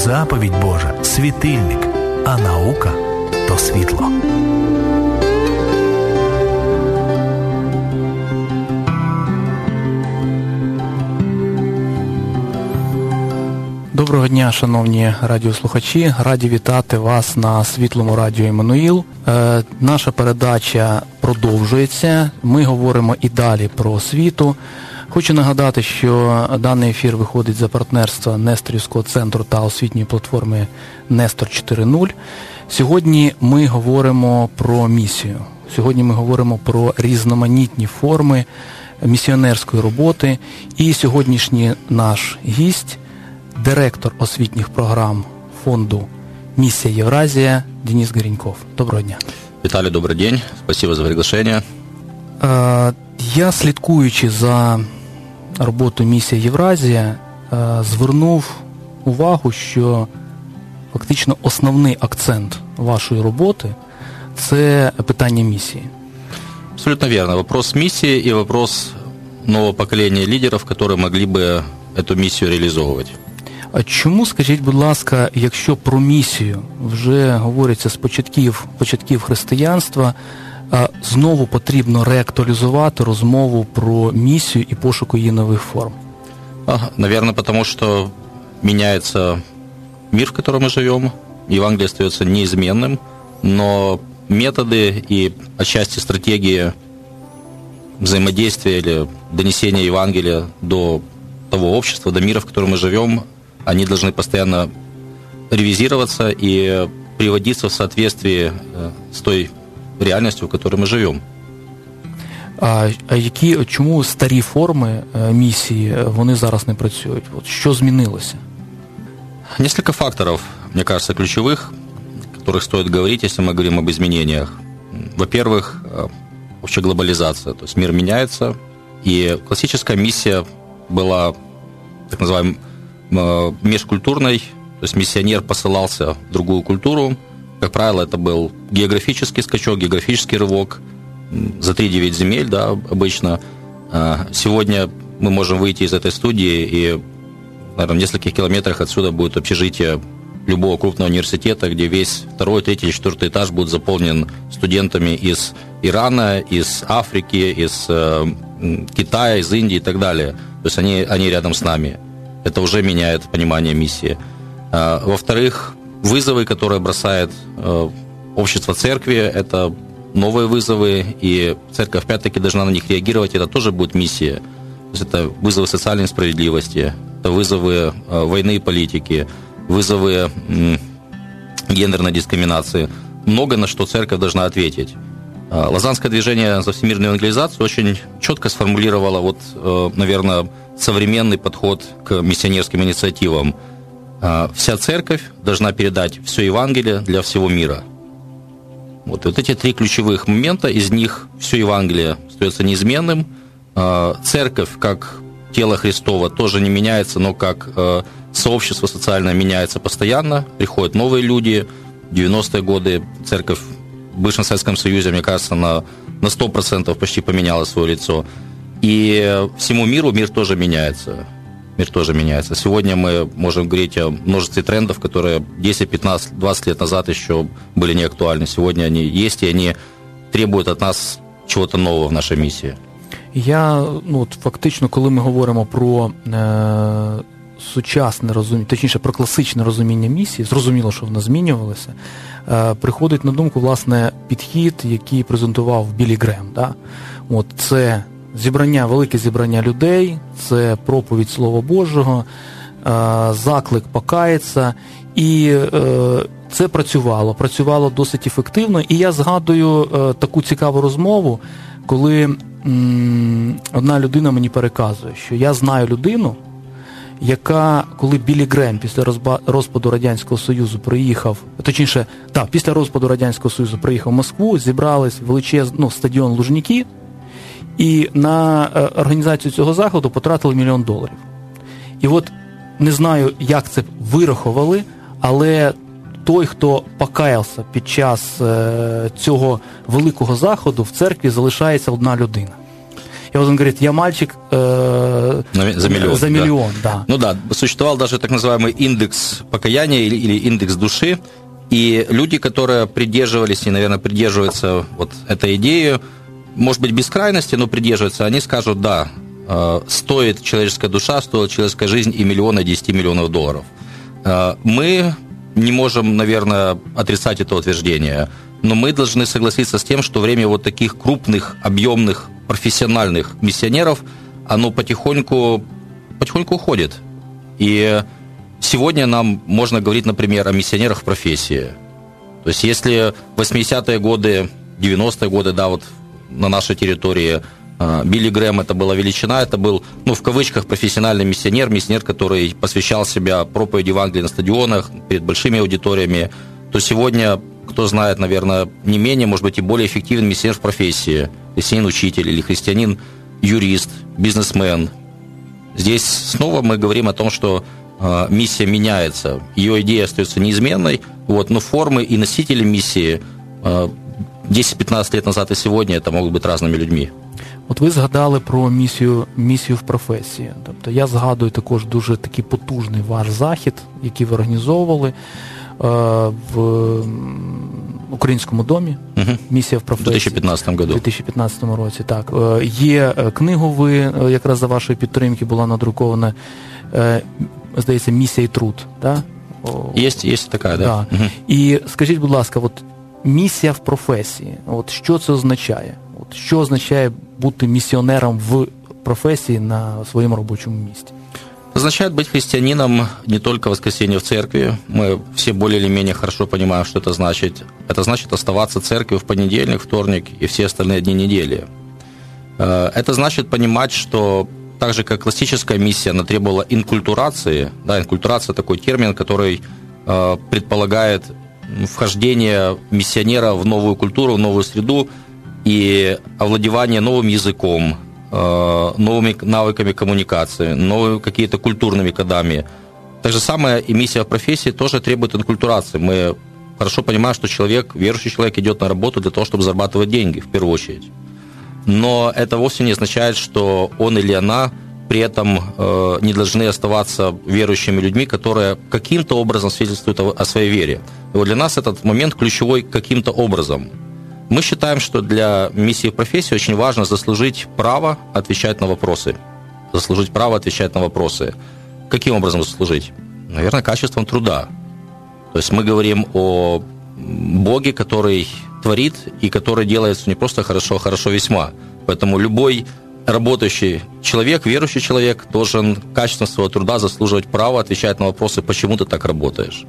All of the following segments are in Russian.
заповідь Божа світильник, а наука то світло. Доброго дня, шановні радіослухачі. Раді вітати вас на світлому радіо Еммануїл. Е, наша передача продовжується. Ми говоримо і далі про освіту. Хочу нагадати, що даний ефір виходить за партнерства Несторівського центру та освітньої платформи Нестор 4.0. Сьогодні ми говоримо про місію. Сьогодні ми говоримо про різноманітні форми місіонерської роботи. І сьогоднішній наш гість директор освітніх програм фонду Миссия Евразия Денис Гореньков. Доброго дня. Виталий, добрый день. Спасибо за приглашение. Я, слідкуючи за роботою Місія Євразія, звернув увагу, що фактично основний акцент вашої роботи це питання місії. Абсолютно верно. Вопрос миссии и вопрос нового поколения лидеров, которые могли бы эту миссию реализовывать. А чому, скажіть, будь ласка, якщо про місію вже говориться з початків початків християнства, знову потрібно реактуалізувати розмову про місію і пошуку її нових форм? Наверное, потому что меняется мир, в котором мы живем. Евангелие остается неизменным, но методы и отчасти стратегии взаимодействия или донесения Евангелия до того общества, до мира, в котором мы живем, они должны постоянно ревизироваться и приводиться в соответствии э, с той реальностью, в которой мы живем. А, а які чому старі форми місії вони зараз не працюють? От що змінилося? Несколько факторов, мне кажется, ключевых, о которых стоит говорить, если мы говорим об изменениях. Во-первых, вообще глобализация, то есть мир меняется, и классическая миссия была так называемой межкультурной, то есть миссионер посылался в другую культуру. как правило, это был географический скачок, географический рывок за 3-9 земель, да, обычно. Сегодня мы можем выйти из этой студии, и, наверное, в нескольких километрах отсюда будет общежитие любого крупного университета, где весь второй, третий четвертый этаж будет заполнен студентами из Ирана, из Африки, из э, Китая, из Индии и так далее. То есть они, они рядом с нами. Это уже меняет понимание миссии. Во-вторых, вызовы, которые бросает общество церкви, это новые вызовы, и церковь опять-таки должна на них реагировать, это тоже будет миссия. То есть это вызовы социальной справедливости, это вызовы войны и политики, вызовы гендерной дискриминации. Много на что церковь должна ответить. Лазанское движение за всемирную евангелизацию очень четко сформулировало, вот, наверное, современный подход к миссионерским инициативам. Вся церковь должна передать все Евангелие для всего мира. Вот, вот эти три ключевых момента, из них все Евангелие остается неизменным. Церковь, как тело Христова, тоже не меняется, но как сообщество социальное меняется постоянно. Приходят новые люди. В 90-е годы церковь в бывшем Советском Союзе, мне кажется, на, на 100% почти поменяла свое лицо. И всему миру мир тоже меняется. Мир тоже меняется. Сегодня мы можем говорить о множестве трендов, которые 10, 15, 20 лет назад еще были не актуальны. Сегодня они есть, и они требуют от нас чего-то нового в нашей миссии. Я ну, от фактично, коли ми говоримо про е, сучасне розуміння, точніше про класичне розуміння місії, зрозуміло, що воно змінювалося, е, приходить на думку власне підхід, який презентував Білі Грем. Да? От це зібрання, велике зібрання людей, це проповідь Слова Божого, заклик покається, і це працювало, працювало досить ефективно. І я згадую таку цікаву розмову, коли одна людина мені переказує, що я знаю людину, яка, коли Білі Грем після розпаду Радянського Союзу приїхав, точніше, так, після розпаду Радянського Союзу приїхав в Москву, зібрались величезний ну, стадіон Лужніки, і на організацію цього заходу потратили мільйон доларів. І от не знаю, як це вирахували, але той, хто покаявся під час цього великого заходу, в церкві залишається одна людина. И вот он говорит, я мальчик э, за миллион. За миллион, да. да. Ну да, существовал даже так называемый индекс покаяния или, или индекс души, и люди, которые придерживались и, наверное, придерживаются вот этой идеи, может быть, без крайности, но придерживаются, они скажут, да, э, стоит человеческая душа, стоит человеческая жизнь и миллиона, 10 миллионов долларов. Э, мы не можем, наверное, отрицать это утверждение, но мы должны согласиться с тем, что время вот таких крупных, объемных, профессиональных миссионеров, оно потихоньку, потихоньку уходит. И сегодня нам можно говорить, например, о миссионерах в профессии. То есть если 80-е годы, 90-е годы, да, вот на нашей территории а, Билли Грэм это была величина, это был, ну, в кавычках, профессиональный миссионер, миссионер, который посвящал себя проповеди Евангелия на стадионах, перед большими аудиториями, то сегодня, кто знает, наверное, не менее, может быть, и более эффективный миссионер в профессии, христианин-учитель или христианин-юрист, бизнесмен. Здесь снова мы говорим о том, что э, миссия меняется, ее идея остается неизменной, вот, но формы и носители миссии э, 10-15 лет назад и сегодня это могут быть разными людьми. От ви згадали про місію місію в професії. Тобто я згадую також дуже такий потужний ваш захід, який ви організовували е, в Українському домі. Угу. Місія в професії. У 2015 году. У 2015 році, так. Е, є книгу, ви якраз за вашої підтримки була надрукована, е, здається, місія і труд. Да? Є, є така, да. да. Угу. І скажіть, будь ласка, от місія в професії, от що це означає? От Що означає бути миссионером в профессии на своем рабочем месте? Означает быть христианином не только в воскресенье в церкви. Мы все более или менее хорошо понимаем, что это значит. Это значит оставаться в церкви в понедельник, вторник и все остальные дни недели. Э, это значит понимать, что так же, как классическая миссия, она требовала инкультурации. Да, инкультурация – такой термин, который э, предполагает вхождение миссионера в новую культуру, в новую среду – и овладевание новым языком, э, новыми навыками коммуникации, новыми какими-то культурными кодами. Так же самое и миссия в профессии тоже требует инкультурации. Мы хорошо понимаем, что человек, верующий человек идет на работу для того, чтобы зарабатывать деньги, в первую очередь. Но это вовсе не означает, что он или она при этом э, не должны оставаться верующими людьми, которые каким-то образом свидетельствуют о, о своей вере. Вот для нас этот момент ключевой каким-то образом – мы считаем, что для миссии в профессии очень важно заслужить право отвечать на вопросы. Заслужить право отвечать на вопросы. Каким образом заслужить? Наверное, качеством труда. То есть мы говорим о Боге, который творит и который делает не просто хорошо, а хорошо весьма. Поэтому любой работающий человек, верующий человек должен качеством своего труда заслуживать право отвечать на вопросы, почему ты так работаешь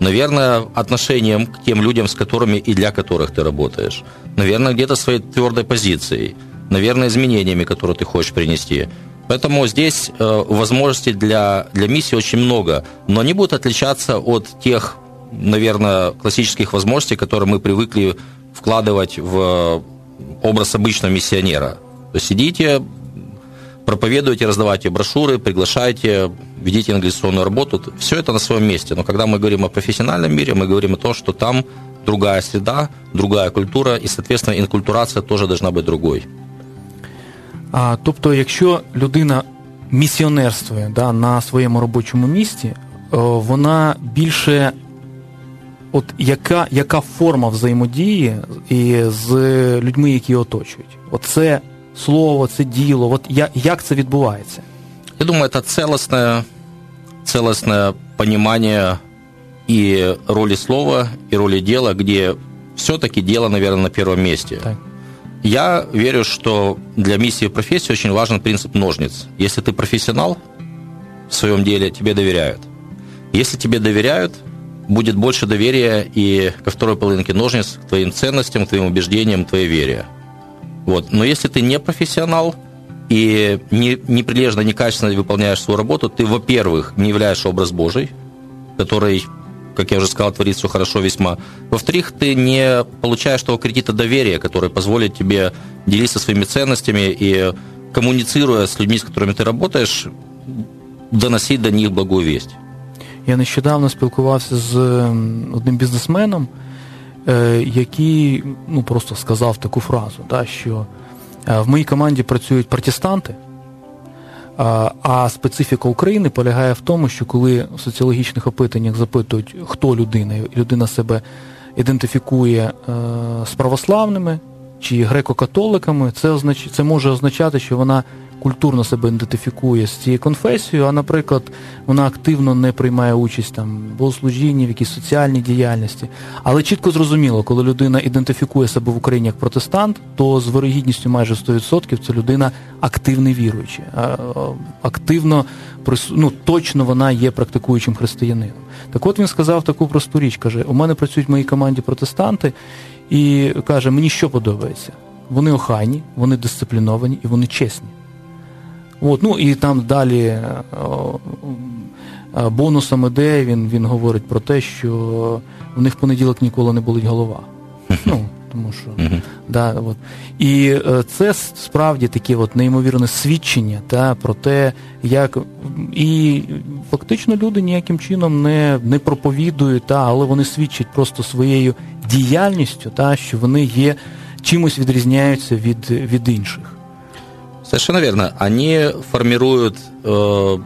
наверное, отношением к тем людям, с которыми и для которых ты работаешь, наверное, где-то своей твердой позицией, наверное, изменениями, которые ты хочешь принести. Поэтому здесь э, возможностей для, для миссии очень много, но они будут отличаться от тех, наверное, классических возможностей, которые мы привыкли вкладывать в образ обычного миссионера. То есть сидите, проповедуйте, раздавайте брошюры, приглашайте, ведите инвестиционную работу. Все это на своем месте. Но когда мы говорим о профессиональном мире, мы говорим о том, что там другая среда, другая культура, і, соответственно, інкультурація теж должна бути другою. А, Тобто, якщо людина місіонерствує да, на своєму робочому місці, вона більше от яка яка форма взаємодії з людьми, які оточують? Оце слово, це діло? От я, як це відбувається? Я думаю, это целостное, целостное понимание и роли слова, и роли дела, где все-таки дело, наверное, на первом месте. Так. Я верю, что для миссии в профессии очень важен принцип ножниц. Если ты профессионал в своем деле, тебе доверяют. Если тебе доверяют, будет больше доверия и ко второй половинке ножниц, к твоим ценностям, к твоим убеждениям, к твоей вере. Вот. Но если ты не профессионал и не, не прилежно, некачественно выполняешь свою работу, ты, во-первых, не являешься образ Божий, который, как я уже сказал, творит все хорошо весьма. Во-вторых, ты не получаешь того кредита доверия, который позволит тебе делиться своими ценностями и, коммуницируя с людьми, с которыми ты работаешь, доносить до них благую весть. Я нещодавно спілкувався з одним бізнесменом, який ну, просто сказав таку фразу, да, що В моїй команді працюють протестанти. А специфіка України полягає в тому, що коли в соціологічних опитаннях запитують, хто людина, людина себе ідентифікує е, з православними чи греко-католиками, це означ... це може означати, що вона культурно себе ідентифікує з цією конфесією, а, наприклад, вона активно не приймає участь там в богослужінні, в якійсь соціальній діяльності. Але чітко зрозуміло, коли людина ідентифікує себе в Україні як протестант, то з вирогідністю майже 100% це людина активний віруючий, активно ну, точно вона є практикуючим християнином. Так от він сказав таку просту річ: каже: у мене працюють в моїй команді протестанти, і каже, мені що подобається? Вони охайні, вони дисципліновані і вони чесні. От, ну І там далі е, е, бонусом іде, він він говорить про те, що в них в понеділок ніколи не болить голова. Ну, тому що, да, от. І е, це справді таке от неймовірне свідчення та, про те, як і фактично люди ніяким чином не не проповідують, та, але вони свідчать просто своєю діяльністю, та, що вони є чимось відрізняються від, від інших. Совершенно верно. Они формируют э,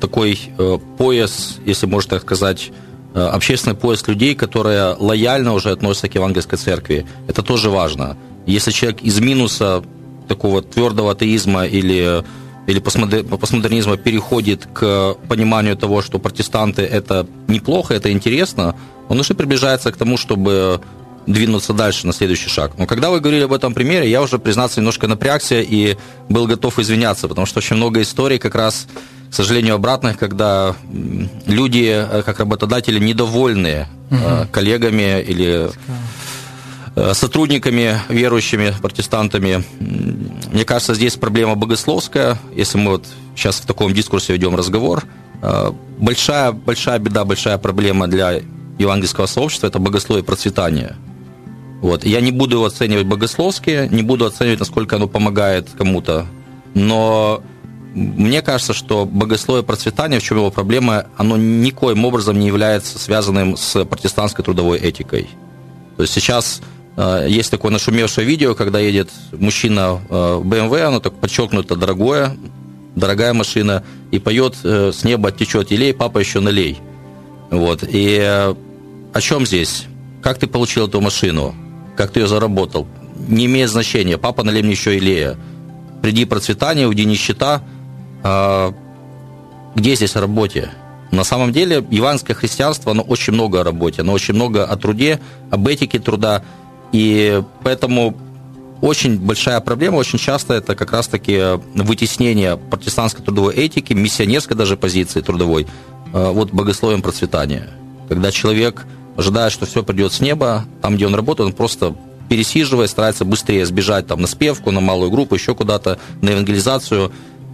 такой э, пояс, если можно так сказать, э, общественный пояс людей, которые лояльно уже относятся к евангельской церкви. Это тоже важно. Если человек из минуса такого твердого атеизма или, или постмодернизма переходит к пониманию того, что протестанты это неплохо, это интересно, он уже приближается к тому, чтобы двинуться дальше на следующий шаг. Но когда вы говорили об этом примере, я уже, признаться, немножко напрягся и был готов извиняться, потому что очень много историй как раз, к сожалению, обратных, когда люди, э, как работодатели, недовольны угу. коллегами или э, сотрудниками, верующими, протестантами. Мне кажется, здесь проблема богословская. Если мы вот сейчас в таком дискурсе ведем разговор, большая, большая беда, большая проблема для евангельского сообщества – это богословие процветания – вот. Я не буду оценивать богословски, не буду оценивать, насколько оно помогает кому-то, но мне кажется, что богословие процветания, в чем его проблема, оно никоим образом не является связанным с протестантской трудовой этикой. То есть сейчас э, есть такое нашумевшее видео, когда едет мужчина э, в BMW, оно так подчеркнуто дорогое, дорогая машина, и поет э, «С неба течет елей, папа еще налей». Вот. И э, о чем здесь? Как ты получил эту машину? Как ты ее заработал, не имеет значения. Папа налей мне еще Илея. Приди процветание, уйди нищета. А, где здесь о работе? На самом деле, иванское христианство, оно очень много о работе, оно очень много о труде, об этике труда. И поэтому очень большая проблема, очень часто это как раз-таки вытеснение протестантской трудовой этики, миссионерской даже позиции трудовой, а, вот богословием процветания. Когда человек ожидая, что все придет с неба, там, где он работает, он просто пересиживает, старается быстрее сбежать там, на спевку, на малую группу, еще куда-то, на евангелизацию.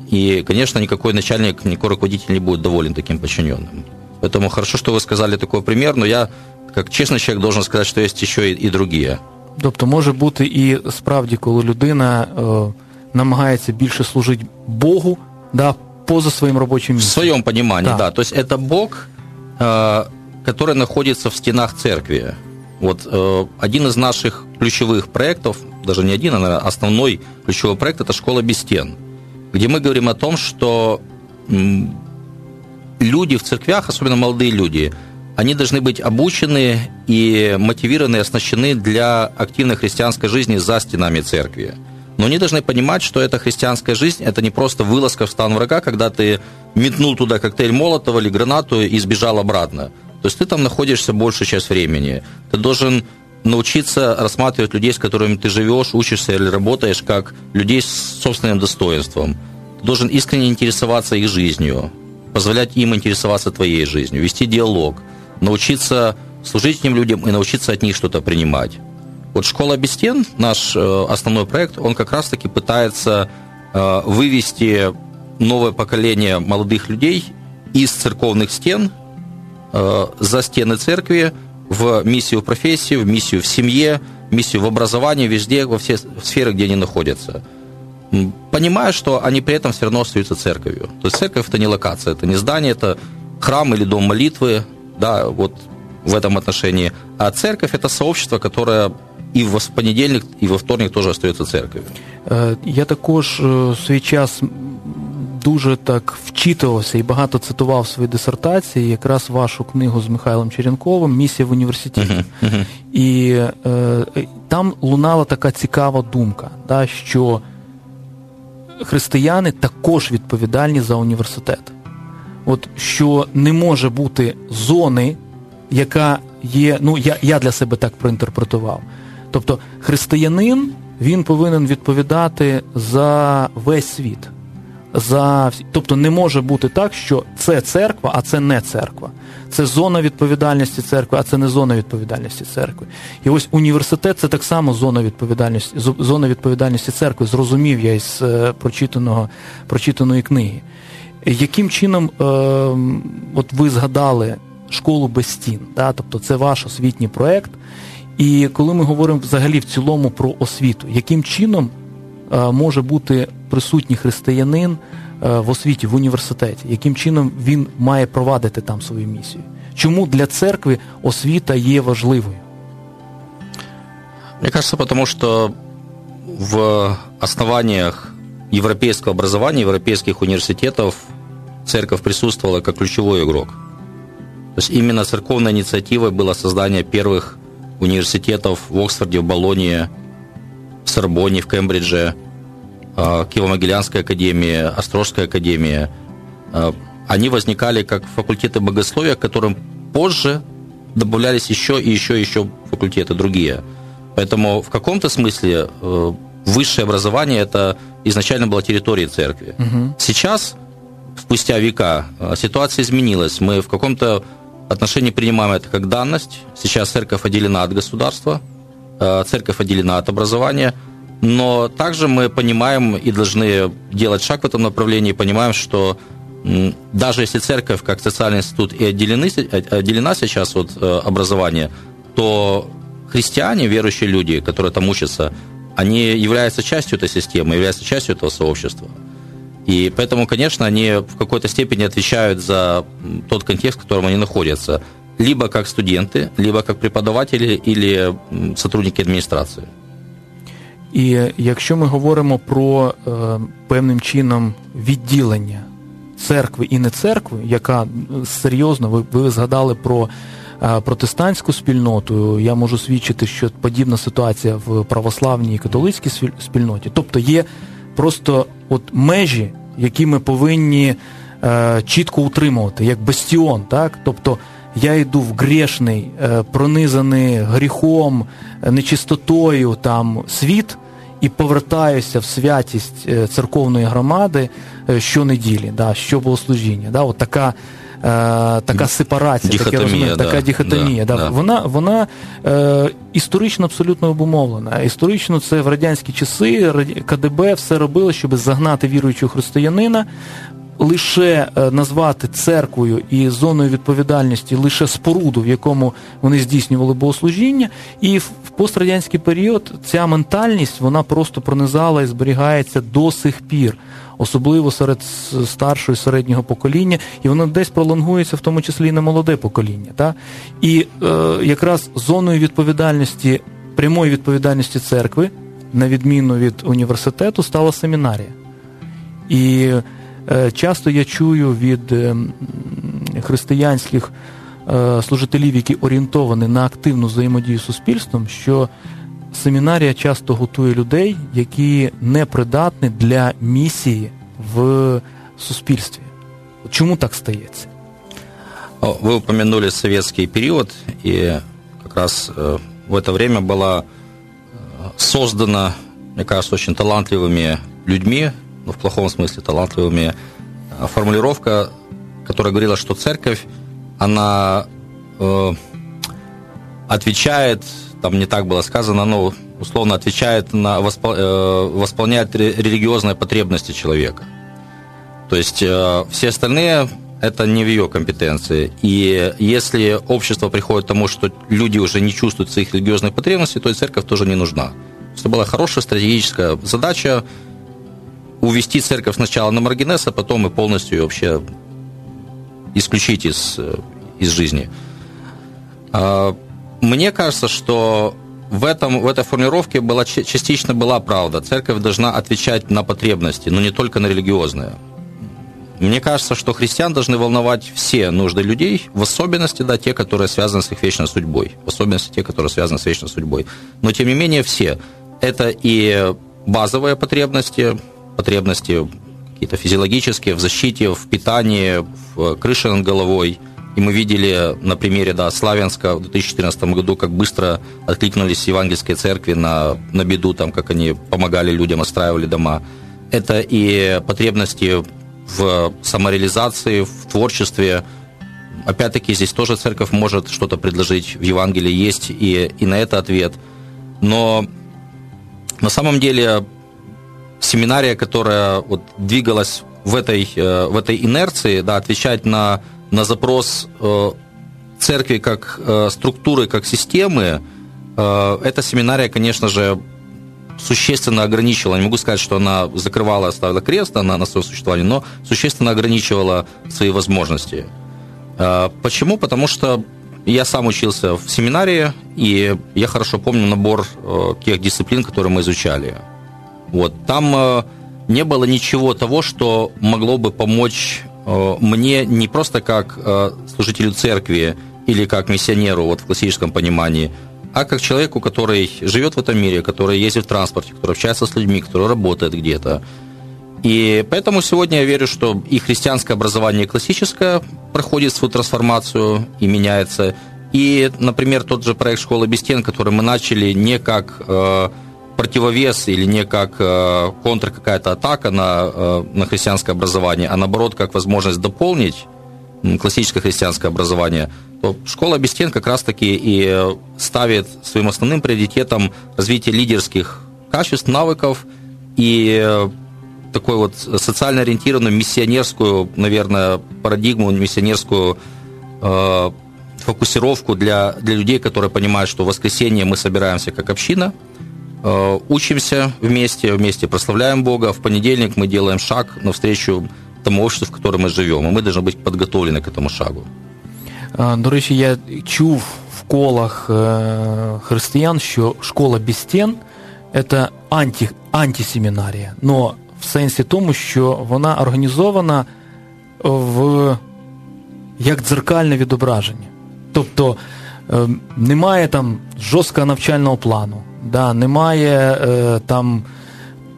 И, конечно, никакой начальник, никакой руководитель не будет доволен таким подчиненным. Поэтому хорошо, что вы сказали такой пример, но я, как честный человек, должен сказать, что есть еще и, и другие. Тобто може бути і справді, коли людина е, намагається більше служити Богу, да, поза своїм робочим місцем. В своем понимании, да. да. То есть это Бог, э, который находится в стенах церкви. Вот э, один из наших ключевых проектов, даже не один, а наверное, основной ключевой проект – это «Школа без стен», где мы говорим о том, что люди в церквях, особенно молодые люди, они должны быть обучены и мотивированы, оснащены для активной христианской жизни за стенами церкви. Но они должны понимать, что эта христианская жизнь – это не просто вылазка в стан врага, когда ты метнул туда коктейль Молотова или гранату и сбежал обратно – то есть ты там находишься большую часть времени. Ты должен научиться рассматривать людей, с которыми ты живешь, учишься или работаешь, как людей с собственным достоинством. Ты должен искренне интересоваться их жизнью, позволять им интересоваться твоей жизнью, вести диалог, научиться служить этим людям и научиться от них что-то принимать. Вот «Школа без стен», наш э, основной проект, он как раз-таки пытается э, вывести новое поколение молодых людей из церковных стен – за стены церкви, в миссию профессии, в миссию в семье, миссию в образовании, везде, во все сферы, где они находятся. Понимая, что они при этом все равно остаются церковью. То есть церковь – это не локация, это не здание, это храм или дом молитвы, да, вот в этом отношении. А церковь – это сообщество, которое и в понедельник, и во вторник тоже остается церковью. Я також в свій час дуже так вчитувався і багато цитував в своїй дисертації якраз вашу книгу з Михайлом Черенковим Місія в університеті. Uh-huh, uh-huh. І е, там лунала така цікава думка, да, що християни також відповідальні за університет. От що не може бути зони, яка є, ну я, я для себе так проінтерпретував. Тобто християнин він повинен відповідати за весь світ. За Тобто не може бути так, що це церква, а це не церква. Це зона відповідальності церкви, а це не зона відповідальності церкви. І ось університет це так само зона відповідальності зона відповідальності церкви. Зрозумів я із е, прочитаного, прочитаної книги. Яким чином е, от ви згадали школу без стін? Да? Тобто це ваш освітній проєкт. І коли ми говоримо взагалі в цілому про освіту, яким чином може бути присутній християнин е, в освіті, в університеті, яким чином він має провадити там свою місію? Чому для церкви освіта є важливою? Мне кажется, потому что в основаниях европейского образования, европейских университетов церковь присутствовала как ключевой игрок. То есть именно церковной инициативой было создание первых университетов в Оксфорде, в Болонии, в Сорбоне, в Кембридже, а, Киево-Могилянская академия, Острожская академия. А, они возникали как факультеты богословия, к которым позже добавлялись еще и еще и еще факультеты другие. Поэтому в каком-то смысле э, высшее образование это изначально была территория церкви. Угу. Сейчас, спустя века, э, ситуация изменилась. Мы в каком-то отношении принимаем это как данность. Сейчас церковь отделена от государства, э, церковь отделена от образования. Но также мы понимаем и должны делать шаг в этом направлении, понимаем, что даже если церковь как социальный институт и отделены, отделена сейчас от э, образования, то христиане, верующие люди, которые там учатся, они являются частью этой системы, являются частью этого сообщества. И поэтому, конечно, они в какой-то степени отвечают за тот контекст, в котором они находятся. Либо как студенты, либо как преподаватели или сотрудники адміністрації. І якщо ми говоримо про е, певним чином відділення церкви і не церкви, яка серйозно, ви, ви згадали про е, протестантську спільноту, я можу свідчити, що подібна ситуація в православній і католицькій спільноті. Тобто є просто от межі, які ми повинні е, чітко утримувати, як бастіон, так? Тобто я йду в грешний, е, пронизаний гріхом, нечистотою там світ. І повертаюся в святість е, церковної громади е, щонеділі, да, щобогослужіння. Да, от така Е, така сепарація, таке розуміння, да, така дихотомія. Да, да. Вона вона е, історично абсолютно обумовлена. Історично це в радянські часи КДБ все робило, щоб загнати віруючого християнина. Лише е, назвати церквою і зоною відповідальності лише споруду, в якому вони здійснювали богослужіння, і в пострадянський період ця ментальність вона просто пронизала і зберігається до сих пір особливо серед старшого і середнього покоління, і воно десь пролонгується, в тому числі і на молоде покоління. Та? І е, якраз зоною відповідальності, прямої відповідальності церкви, на відміну від університету, стала семінарія. І часто я чую від е, християнських е, служителів, які орієнтовані на активну взаємодію з суспільством, що семінарія часто готує людей, які не придатні для місії в суспільстві. Чому так стається? Вы упомянули советский период, и как раз э, в это время была э, создана, мне кажется, очень талантливыми людьми, ну, в плохом смысле талантливыми, э, формулировка, которая говорила, что церковь, она э, отвечает там не так было сказано, но условно отвечает на воспол... Э, восполняет религиозные потребности человека. То есть э, все остальные это не в ее компетенции. И если общество приходит к тому, что люди уже не чувствуют своих религиозных потребностей, то и церковь тоже не нужна. Это была хорошая стратегическая задача увести церковь сначала на маргинес, а потом и полностью вообще исключить из, э, из жизни. А, мне кажется, что в, этом, в этой формулировке была, частично была правда. Церковь должна отвечать на потребности, но не только на религиозные. Мне кажется, что христиан должны волновать все нужды людей, в особенности, да, те, которые связаны с их вечной судьбой, в особенности те, которые связаны с вечной судьбой. Но, тем не менее, все. Это и базовые потребности, потребности какие-то физиологические, в защите, в питании, в крыше над головой. И мы видели на примере да, Славянска в 2014 году, как быстро откликнулись евангельские церкви на, на беду, там, как они помогали людям, отстраивали дома. Это и потребности в самореализации, в творчестве. Опять-таки, здесь тоже церковь может что-то предложить. В Евангелии есть и, и на это ответ. Но на самом деле семинария, которая вот двигалась в этой, э, в этой инерции, да, отвечать на, на запрос э, церкви как э, структуры, как системы, эта семинария, конечно же, существенно ограничивала, не могу сказать, что она закрывала, ставила крест на, на свое существование, но существенно ограничивала свои возможности. Почему? Потому что я сам учился в семинарии, и я хорошо помню набор тех дисциплин, которые мы изучали. Вот. Там э, не было ничего того, что могло бы помочь э, мне не просто как э, служителю церкви или как миссионеру вот в классическом понимании, а как человеку, который живет в этом мире, который ездит в транспорте, который общается с людьми, который работает где-то. И поэтому сегодня я верю, что и христианское образование, классическое проходит свою трансформацию и меняется. И, например, тот же проект «Школа без стен», который мы начали не как противовес или не как э, контр какая-то атака на, э, на христианское образование, а наоборот как возможность дополнить классическое христианское образование, то школа без стен как раз-таки и ставит своим основным приоритетом развитие лидерских качеств, навыков и э, такой вот социально ориентированную миссионерскую, наверное, парадигму, миссионерскую э, фокусировку для, для людей, которые понимают, что в воскресенье мы собираемся как община – Э, учимся вместе, вместе прославляем Бога. В понедельник мы делаем шаг навстречу тому обществу, в котором мы живем. И мы должны быть подготовлены к этому шагу. До речі, я чув в колах християн, що школа без стін це анті, антисемінарія. Но в сенсі тому, що вона організована в як дзеркальне відображення. Тобто немає там жорсткого навчального плану Да, немає е, там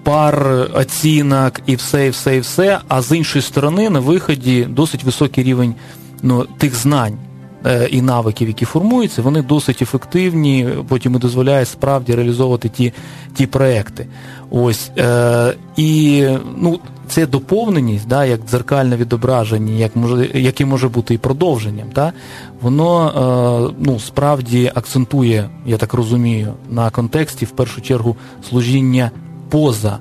пар оцінок і все, і все, і все. А з іншої сторони, на виході досить високий рівень ну, тих знань. Е, і навиків, які формуються, вони досить ефективні, потім і дозволяють справді реалізовувати ті ті проекти. Ось, е, І ну, це доповненість, да, як дзеркальне відображення, як може, яке може бути і продовженням, да, воно е, ну, справді акцентує, я так розумію, на контексті в першу чергу служіння поза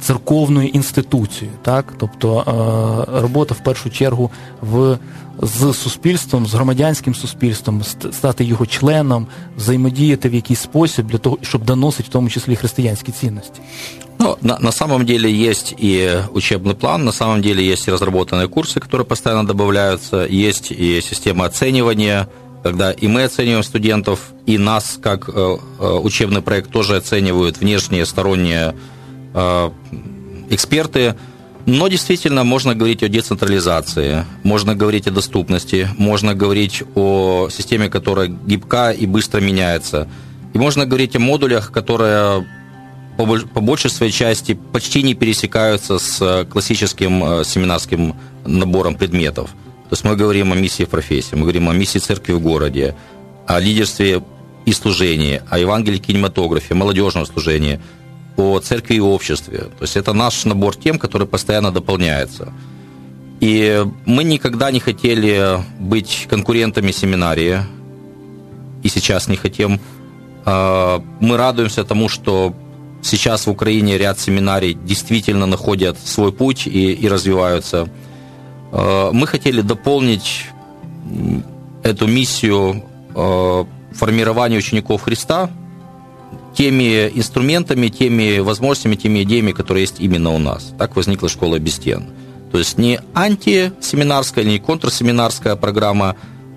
церковною інституцією. Так? Тобто е, робота в першу чергу в з суспільством, з громадянським суспільством, стати його членом, взаимодіяти в якийсь спосіб для того, щоб доносити в тому числі християнські цінності. Ну, на, на самом деле есть и учебный план, на самом деле есть и разработанные курсы, которые постоянно добавляются, есть и система оценивания, когда и мы оцениваем студентов, и нас как э, э учебный проект тоже оценивают внешние, сторонние э, эксперты. Но действительно можно говорить о децентрализации, можно говорить о доступности, можно говорить о системе, которая гибка и быстро меняется. И можно говорить о модулях, которые по большей своей части почти не пересекаются с классическим э, семинарским набором предметов. То есть мы говорим о миссии в профессии, мы говорим о миссии церкви в городе, о лидерстве и служении, о Евангелии кинематографе, молодежном служении – о церкви и обществе. То есть это наш набор тем, который постоянно дополняется. И мы никогда не хотели быть конкурентами семинарии, и сейчас не хотим. А, мы радуемся тому, что сейчас в Украине ряд семинарий действительно находят свой путь и, и развиваются. А, мы хотели дополнить эту миссию а, формирования учеников Христа – теми инструментами, теми возможностями, теми идеями, которые есть именно у нас. Так возникла школа без стен. То есть не антисеминарская, не контрсеминарская программа,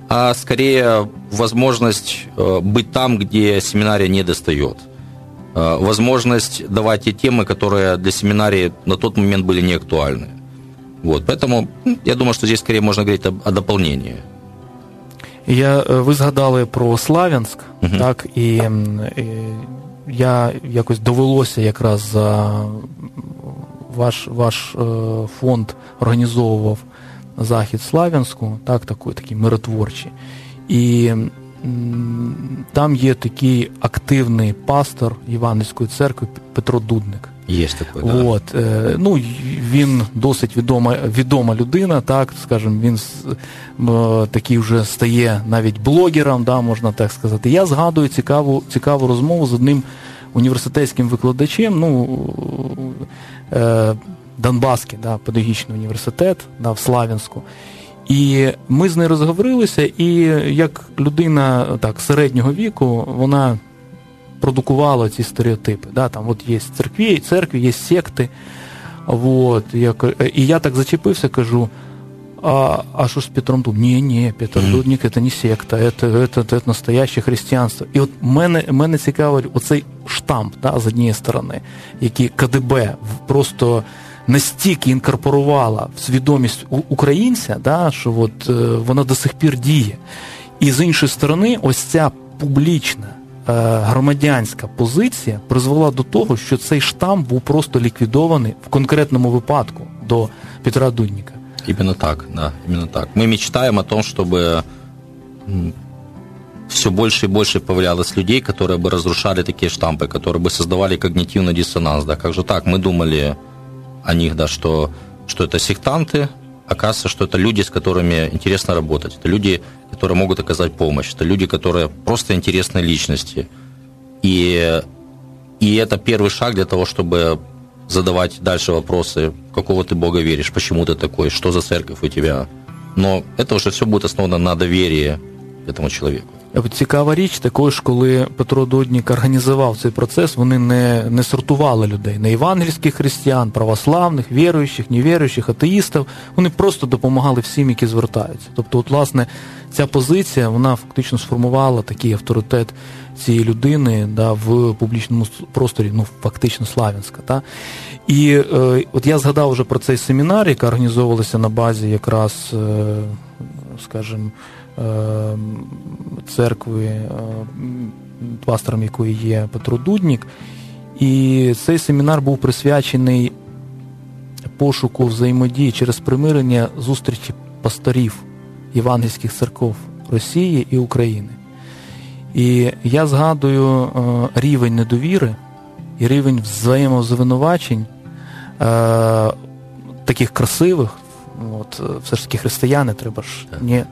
а скорее возможность э, быть там, где семинария не достает. Э, возможность давать те темы, которые для семинарии на тот момент были не актуальны. Вот, поэтому я думаю, что здесь скорее можно говорить о, о дополнении. Я, ви згадали про Славянськ, угу. так, і, і я якось довелося якраз за ваш ваш фонд організовував захід Славянську, так, такий, такий миротворчий. І там є такий активний пастор Іванівської церкви Петро Дудник. Є такий, да. От, ну, Він досить відома відома людина, так, скажімо, він такий вже стає навіть блогером, да, можна так сказати. Я згадую цікаву цікаву розмову з одним університетським викладачем. ну, Донбаський, да, педагогічний університет да, в Славянську. І ми з нею розговорилися, і як людина так, середнього віку, вона продукувала ці стереотипи. Да, Там от є церкві, церкві, є секти. Вот, я, і я так зачепився, кажу. А, а що з Петром Дудником? Ні, ні, Петр. Дудник це не секта, це, це настояще християнство. І от мене мене цікавить оцей штамп да, з однієї сторони, який КДБ просто настільки інкорпорувала в свідомість українця, да, що от, вона до сих пір діє. І з іншої сторони, ось ця публічна громадянська позиція призвела до того, що цей штамп був просто ліквідований в конкретному випадку до Петра Дудніка. Именно так, да, именно так. Мы мечтаем о том, чтобы все больше и больше появлялось людей, которые бы разрушали такие штампы, которые бы создавали когнитивный диссонанс. Да, как же так? Мы думали о них, да, что, что это сектанты, оказывается, что это люди, с которыми интересно работать. Это люди, которые могут оказать помощь. Это люди, которые просто интересные личности. И, и это первый шаг для того, чтобы задавать дальше вопросы, какого ты Бога веришь, почему ты такой, что за церковь у тебя. Но это уже все будет основано на доверии этому человеку. Цікава річ, також, коли Петро Доднік організував цей процес, вони не не сортували людей на євангельських християн, православних, віруючих, невіруючих, атеїстів. Вони просто допомагали всім, які звертаються. Тобто, от, власне, ця позиція вона фактично сформувала такий авторитет цієї людини да, в публічному просторі, ну фактично Славянська. Та? І е, от я згадав вже про цей семінар, який організовувався на базі якраз, е, скажімо, е, церкви, е, пастором якої є Петро Дуднік. І цей семінар був присвячений пошуку взаємодії через примирення зустрічі пасторів євангельських церков Росії і України. І я згадую е, рівень недовіри і рівень взаємозвинувачень е, таких красивих, от, все ж таки християни треба ж. Ні.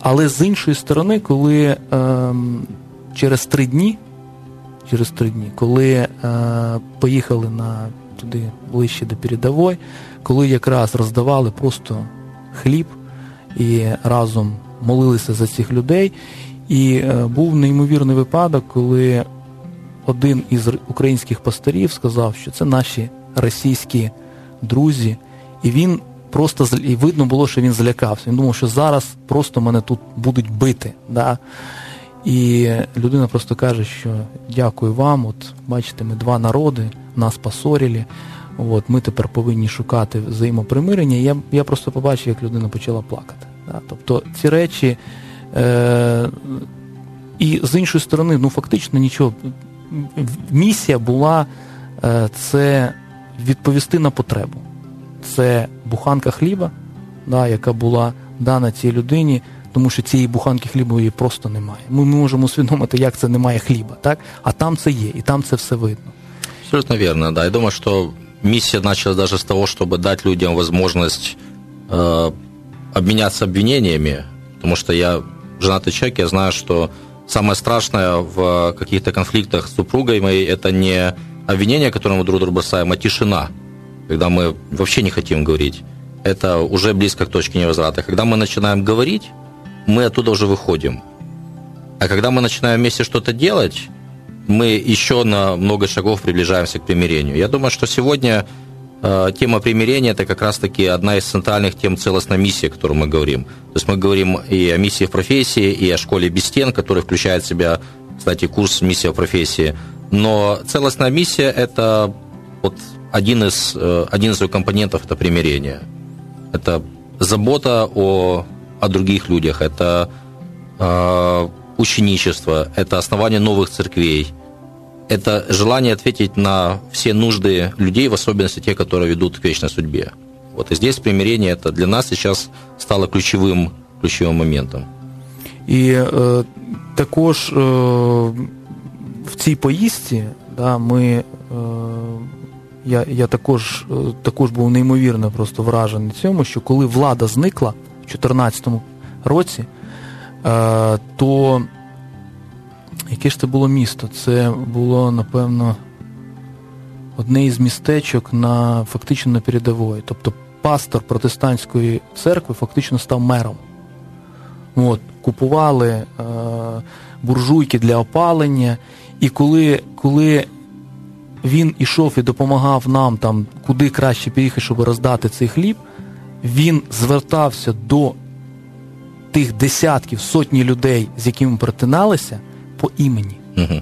Але з іншої сторони, коли е, через три дні, через три дні, коли е, поїхали на туди ближче до передової, коли якраз роздавали просто хліб і разом молилися за цих людей. І е, був неймовірний випадок, коли один із українських пасторів сказав, що це наші російські друзі, і він просто і видно було, що він злякався. Він думав, що зараз просто мене тут будуть бити. Да? І людина просто каже, що дякую вам. От бачите, ми два народи, нас посорили. От, Ми тепер повинні шукати взаємопримирення. Я я просто побачив, як людина почала плакати. Да? Тобто ці речі. Е, І з іншої сторони, ну фактично нічого. Місія була е, це відповісти на потребу. Це буханка хліба, да, яка була дана цій людині, тому що цієї буханки хліба її просто немає. Ми можемо усвідомити, як це немає хліба, так? а там це є, і там це все видно. Абсолютно верно, да. Я думаю, что миссия началась даже с того, чтобы дать людям возможность э, обменяться обвинениями, потому что я женатый человек, я знаю, что самое страшное в каких-то конфликтах с супругой моей – это не обвинение, которое мы друг другу бросаем, а тишина, когда мы вообще не хотим говорить. Это уже близко к точке невозврата. Когда мы начинаем говорить, мы оттуда уже выходим. А когда мы начинаем вместе что-то делать, мы еще на много шагов приближаемся к примирению. Я думаю, что сегодня э, тема примирения – это как раз-таки одна из центральных тем целостной миссии, о которой мы говорим. То есть мы говорим и о миссии в профессии, и о школе без стен, которая включает в себя, кстати, курс «Миссия в профессии». Но целостная миссия – это вот один из, э, один из ее компонентов – это примирение. Это забота о, о других людях, это э, ученичество, это основание новых церквей – это желание ответить на все нужды людей, в особенности те, которые ведут к вечной судьбе. Вот и здесь примирение это для нас сейчас стало ключевым, ключевым моментом. І е, також е, в цій поїздці да, ми, е, я я також е, також був неймовірно просто вражений цьому, що коли влада зникла в 2014 році, е, то Яке ж це було місто? Це було, напевно, одне із містечок на фактично на передової. Тобто пастор протестантської церкви фактично став мером. От, Купували е, буржуйки для опалення, і коли коли він ішов і допомагав нам там, куди краще поїхати, щоб роздати цей хліб, він звертався до тих десятків, сотні людей, з якими перетиналися по імені. Угу.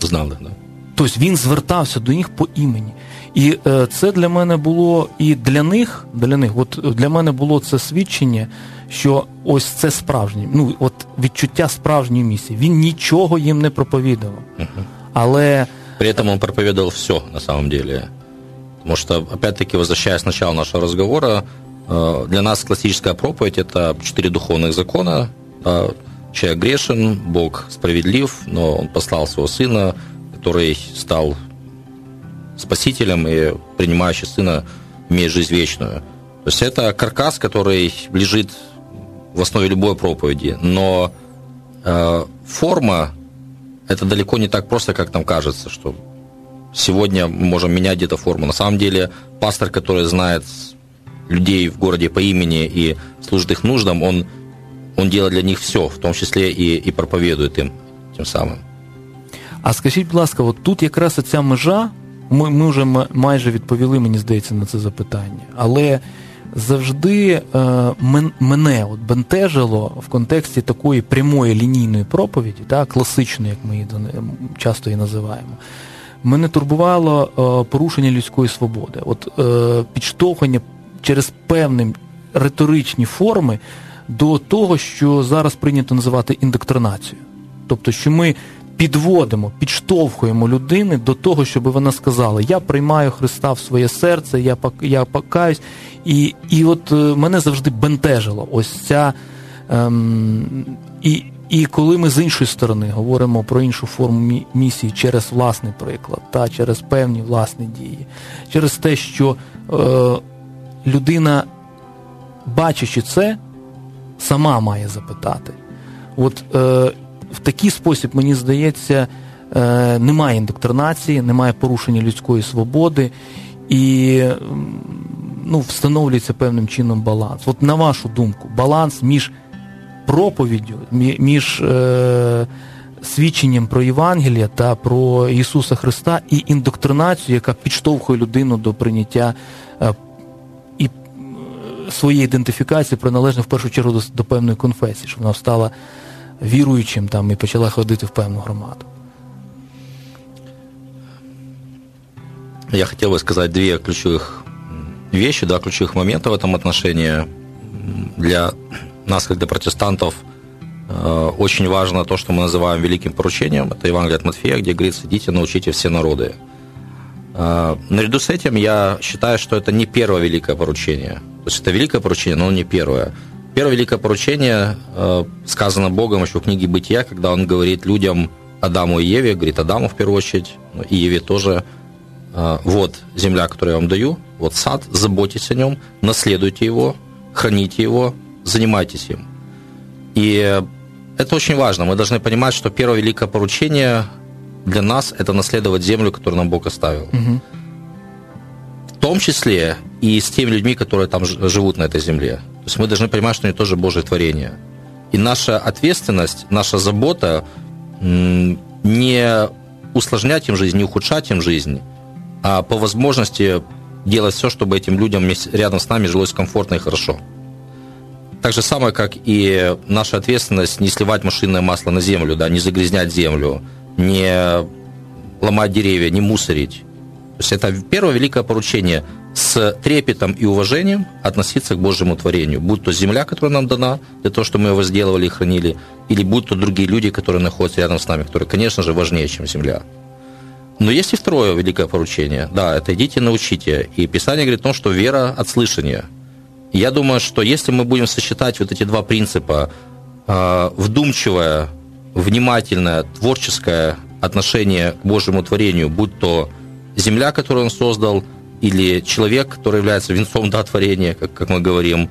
Знали, да. Тобто він звертався до них по імені. І е, це для мене було і для них, для них, от для мене було це свідчення, що ось це справжнє, ну от відчуття справжньої місії. Він нічого їм не проповідував. Угу. Але при этом он проповедовал все на самом деле. Потому что, опять-таки, возвращаясь к началу нашего разговора, э, для нас классическая проповедь – это четыре духовных закона, человек грешен, Бог справедлив, но он послал своего сына, который стал спасителем и принимающий сына имеет жизнь вечную. То есть это каркас, который лежит в основе любой проповеди, но э, форма это далеко не так просто, как нам кажется, что сегодня мы можем менять где-то форму. На самом деле пастор, который знает людей в городе по имени и служит их нуждам, он он делает для них все, в тому числі і, і проповідує тим тим самим. А скажіть, будь ласка, от тут якраз ця межа, ми ми вже майже відповіли, мені здається, на це запитання. Але завжди е, мене от бентежило в контексті такої прямої лінійної проповіді, та, класичної, як ми її часто її називаємо. Мене турбувало е, порушення людської свободи, от е, підштовхування через певні риторичні форми до того, що зараз прийнято називати індоктринацією. Тобто, що ми підводимо, підштовхуємо людини до того, щоб вона сказала: Я приймаю Христа в своє серце, я я покаюсь. І і от е, мене завжди бентежило ось ця. Ем, і і коли ми з іншої сторони говоримо про іншу форму місії через власний приклад, та через певні власні дії, через те, що е, людина, бачачи це, сама має запитати. От е, в такий спосіб, мені здається, е, немає індоктринації, немає порушення людської свободи і ну, встановлюється певним чином баланс. От на вашу думку, баланс між проповіддю, між е, свідченням про Євангелія та про Ісуса Христа і індоктринацією, яка підштовхує людину до прийняття е, своєї ідентифікації приналежне в першу чергу до, до певної конфесії, щоб вона стала віруючим там і почала ходити в певну громаду. Я хотел бы сказать две ключевых вещи, два ключевых момента в этом отношении. Для нас, как для протестантов, э, очень важно то, что мы называем великим поручением. Это Евангелие от Матфея, где говорится, идите, научите все народы. Э, наряду с этим я считаю, что это не первое великое поручение. То есть это великое поручение, но не первое. Первое великое поручение э, сказано Богом еще в книге «Бытия», когда он говорит людям, Адаму и Еве, говорит Адаму в первую очередь, и Еве тоже, э, вот земля, которую я вам даю, вот сад, заботьтесь о нем, наследуйте его, храните его, занимайтесь им. И это очень важно. Мы должны понимать, что первое великое поручение для нас – это наследовать землю, которую нам Бог оставил. Угу в том числе и с теми людьми, которые там живут на этой земле. То есть мы должны понимать, что они тоже Божье творение. И наша ответственность, наша забота не усложнять им жизнь, не ухудшать им жизнь, а по возможности делать все, чтобы этим людям рядом с нами жилось комфортно и хорошо. Так же самое, как и наша ответственность не сливать машинное масло на землю, да, не загрязнять землю, не ломать деревья, не мусорить. То есть это первое великое поручение – с трепетом и уважением относиться к Божьему творению, будь то земля, которая нам дана, для того, чтобы мы его сделали и хранили, или будь то другие люди, которые находятся рядом с нами, которые, конечно же, важнее, чем земля. Но есть и второе великое поручение. Да, это идите научите. И Писание говорит о том, что вера от слышания. Я думаю, что если мы будем сочетать вот эти два принципа, э, вдумчивое, внимательное, творческое отношение к Божьему творению, будь то земля, которую Он создал – или человек, который является венцом да, творения, как, как мы говорим.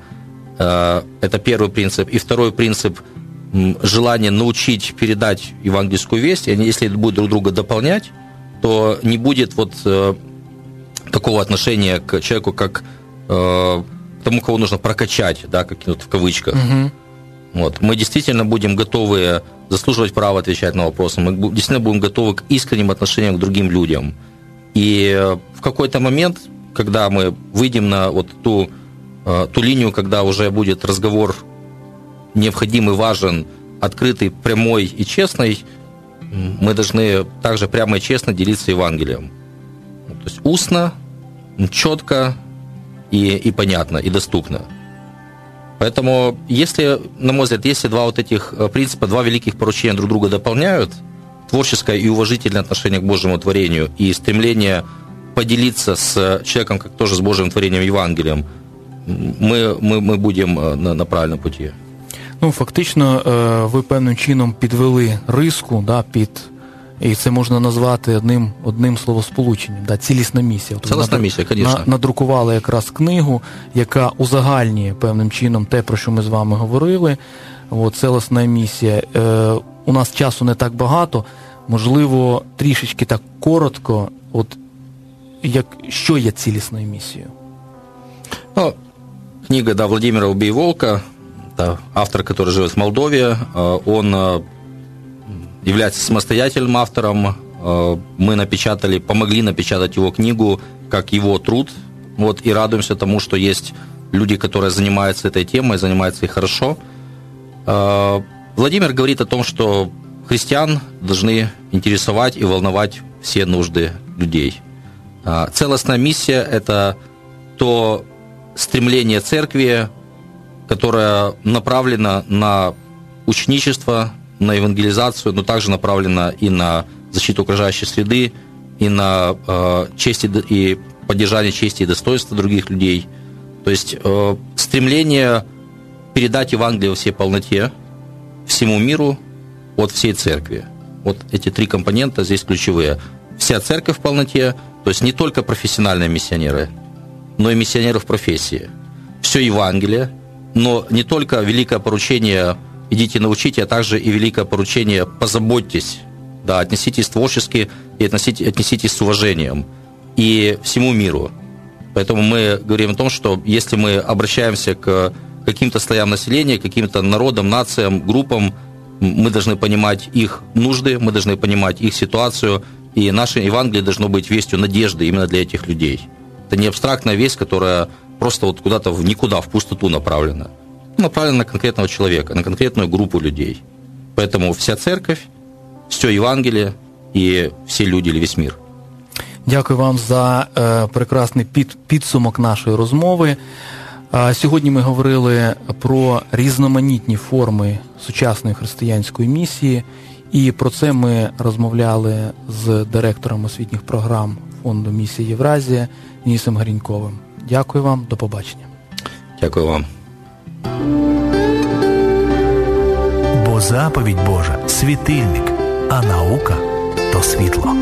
Э, это первый принцип. И второй принцип – желание научить, передать евангельскую весть. И они, если будут друг друга дополнять, то не будет вот э, такого отношения к человеку, как э, тому, кого нужно прокачать, да, как в кавычках. Угу. Вот. Мы действительно будем готовы заслуживать права отвечать на вопросы. Мы действительно будем готовы к искренним отношениям к другим людям. И э, в какой-то момент, когда мы выйдем на вот ту, э, ту линию, когда уже будет разговор необходимый, важен, открытый, прямой и честный, мы должны также прямо и честно делиться Евангелием. То есть устно, четко и, и понятно, и доступно. Поэтому, если, на мой взгляд, если два вот этих э, принципа, два великих поручения друг друга дополняют – творческое и уважительное отношение к Божьему творению и стремление поделиться с человеком, как тоже с Божьим творением Евангелием, ми, ми, ми будемо э, на, на правильному путі. Ну, фактично, э, ви певним чином підвели риску да, під. І це можна назвати одним одним словосполученням, да, цілісна місія. Цілісна місія, звісно. Надрукували якраз книгу, яка узагальнює певним чином те, про що ми з вами говорили. От, Цілісна місія. Е, у нас часу не так багато. Можливо, трішечки так коротко, от як що є цілісною місією? Ну, книга да, Владимира Убей Волка, это автор, который живет в Молдове, он является самостоятельным автором. Мы напечатали, помогли напечатать его книгу как его труд. Вот, и радуемся тому, что есть люди, которые занимаются этой темой, занимаются и хорошо. Владимир говорит о том, что христиан должны интересовать и волновать все нужды людей. А, целостная миссия – это то стремление церкви, которое направлено на ученичество, на евангелизацию, но также направлено и на защиту окружающей среды, и на э, честь и поддержание чести и достоинства других людей. То есть э, стремление передать Евангелие во всей полноте всему миру от всей церкви. Вот эти три компонента здесь ключевые. Вся церковь в полноте, то есть не только профессиональные миссионеры, но и миссионеры в профессии. Все Евангелие, но не только великое поручение «идите научите», а также и великое поручение «позаботьтесь», да, отнеситесь творчески и отнеситесь, отнеситесь с уважением и всему миру. Поэтому мы говорим о том, что если мы обращаемся к каким-то слоям населения, каким-то народам, нациям, группам, мы должны понимать их нужды, мы должны понимать их ситуацию, и наше Евангелие должно быть вестью надежды именно для этих людей. Это не абстрактная весть, которая просто вот куда-то в никуда, в пустоту направлена. Направлена на конкретного человека, на конкретную группу людей. Поэтому вся церковь, все Евангелие и все люди или весь мир. Дякую вам за е, прекрасний під, підсумок нашої розмови. Сьогодні ми говорили про різноманітні форми сучасної християнської місії, і про це ми розмовляли з директором освітніх програм фонду місії Євразія Нісом Гріньковим. Дякую вам, до побачення. Дякую вам. Бо заповідь Божа світильник, а наука то світло.